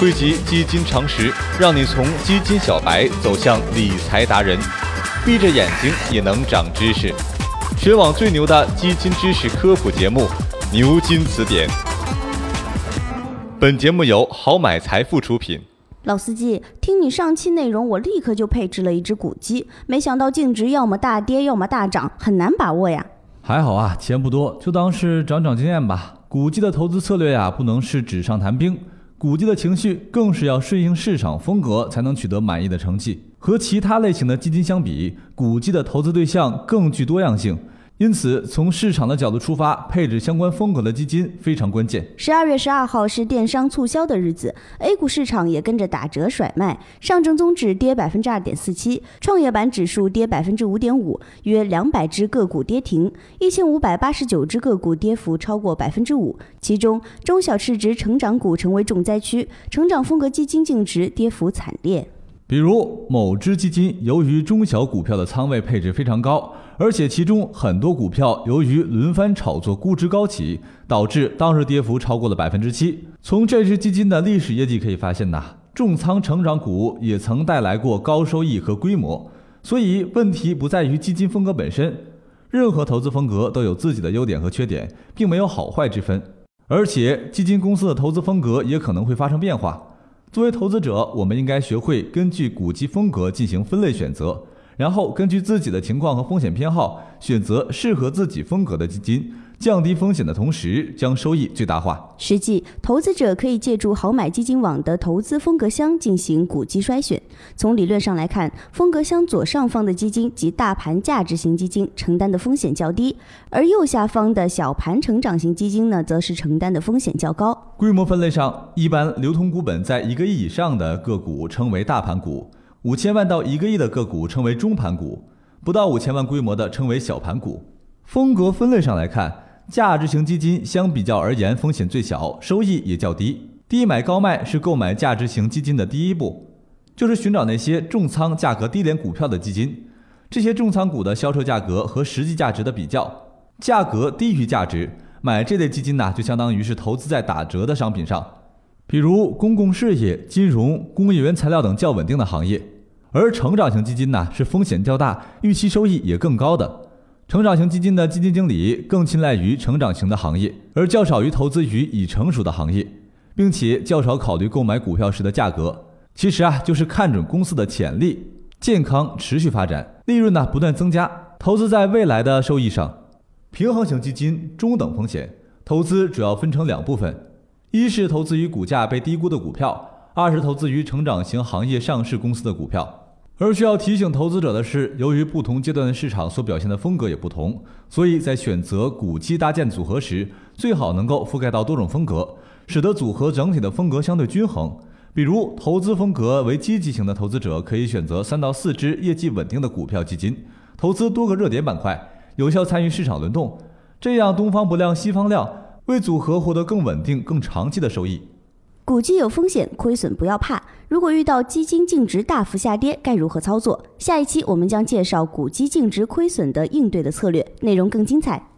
汇集基金常识，让你从基金小白走向理财达人，闭着眼睛也能长知识。全网最牛的基金知识科普节目《牛津词典》。本节目由好买财富出品。老司机，听你上期内容，我立刻就配置了一只股基，没想到净值要么大跌，要么大涨，很难把握呀。还好啊，钱不多，就当是长长经验吧。股基的投资策略呀，不能是纸上谈兵。股基的情绪更是要顺应市场风格，才能取得满意的成绩。和其他类型的基金相比，股基的投资对象更具多样性。因此，从市场的角度出发，配置相关风格的基金非常关键。十二月十二号是电商促销的日子，A 股市场也跟着打折甩卖。上证综指跌百分之二点四七，创业板指数跌百分之五点五，约两百只个股跌停，一千五百八十九只个股跌幅超过百分之五。其中，中小市值成长股成为重灾区，成长风格基金净值跌幅惨烈。比如，某只基金由于中小股票的仓位配置非常高，而且其中很多股票由于轮番炒作估值高企，导致当日跌幅超过了百分之七。从这只基金的历史业绩可以发现呐，重仓成长股也曾带来过高收益和规模。所以，问题不在于基金风格本身，任何投资风格都有自己的优点和缺点，并没有好坏之分。而且，基金公司的投资风格也可能会发生变化。作为投资者，我们应该学会根据股基风格进行分类选择，然后根据自己的情况和风险偏好，选择适合自己风格的基金。降低风险的同时，将收益最大化。实际，投资者可以借助好买基金网的投资风格箱进行股基筛选。从理论上来看，风格箱左上方的基金及大盘价值型基金承担的风险较低，而右下方的小盘成长型基金呢，则是承担的风险较高。规模分类上，一般流通股本在一个亿以上的个股称为大盘股，五千万到一个亿的个股称为中盘股，不到五千万规模的称为小盘股。风格分类上来看。价值型基金相比较而言风险最小，收益也较低。低买高卖是购买价值型基金的第一步，就是寻找那些重仓、价格低廉股票的基金。这些重仓股的销售价格和实际价值的比较，价格低于价值，买这类基金呢，就相当于是投资在打折的商品上，比如公共事业、金融、工业原材料等较稳定的行业。而成长型基金呢，是风险较大，预期收益也更高的。成长型基金的基金经理更青睐于成长型的行业，而较少于投资于已成熟的行业，并且较少考虑购买股票时的价格。其实啊，就是看准公司的潜力、健康、持续发展，利润呢不断增加，投资在未来的收益上。平衡型基金中等风险，投资主要分成两部分：一是投资于股价被低估的股票，二是投资于成长型行业上市公司的股票。而需要提醒投资者的是，由于不同阶段的市场所表现的风格也不同，所以在选择股基搭建组合时，最好能够覆盖到多种风格，使得组合整体的风格相对均衡。比如，投资风格为积极型的投资者可以选择三到四只业绩稳定的股票基金，投资多个热点板块，有效参与市场轮动，这样东方不亮西方亮，为组合获得更稳定、更长期的收益。股基有风险，亏损不要怕。如果遇到基金净值大幅下跌，该如何操作？下一期我们将介绍股基净值亏损的应对的策略，内容更精彩。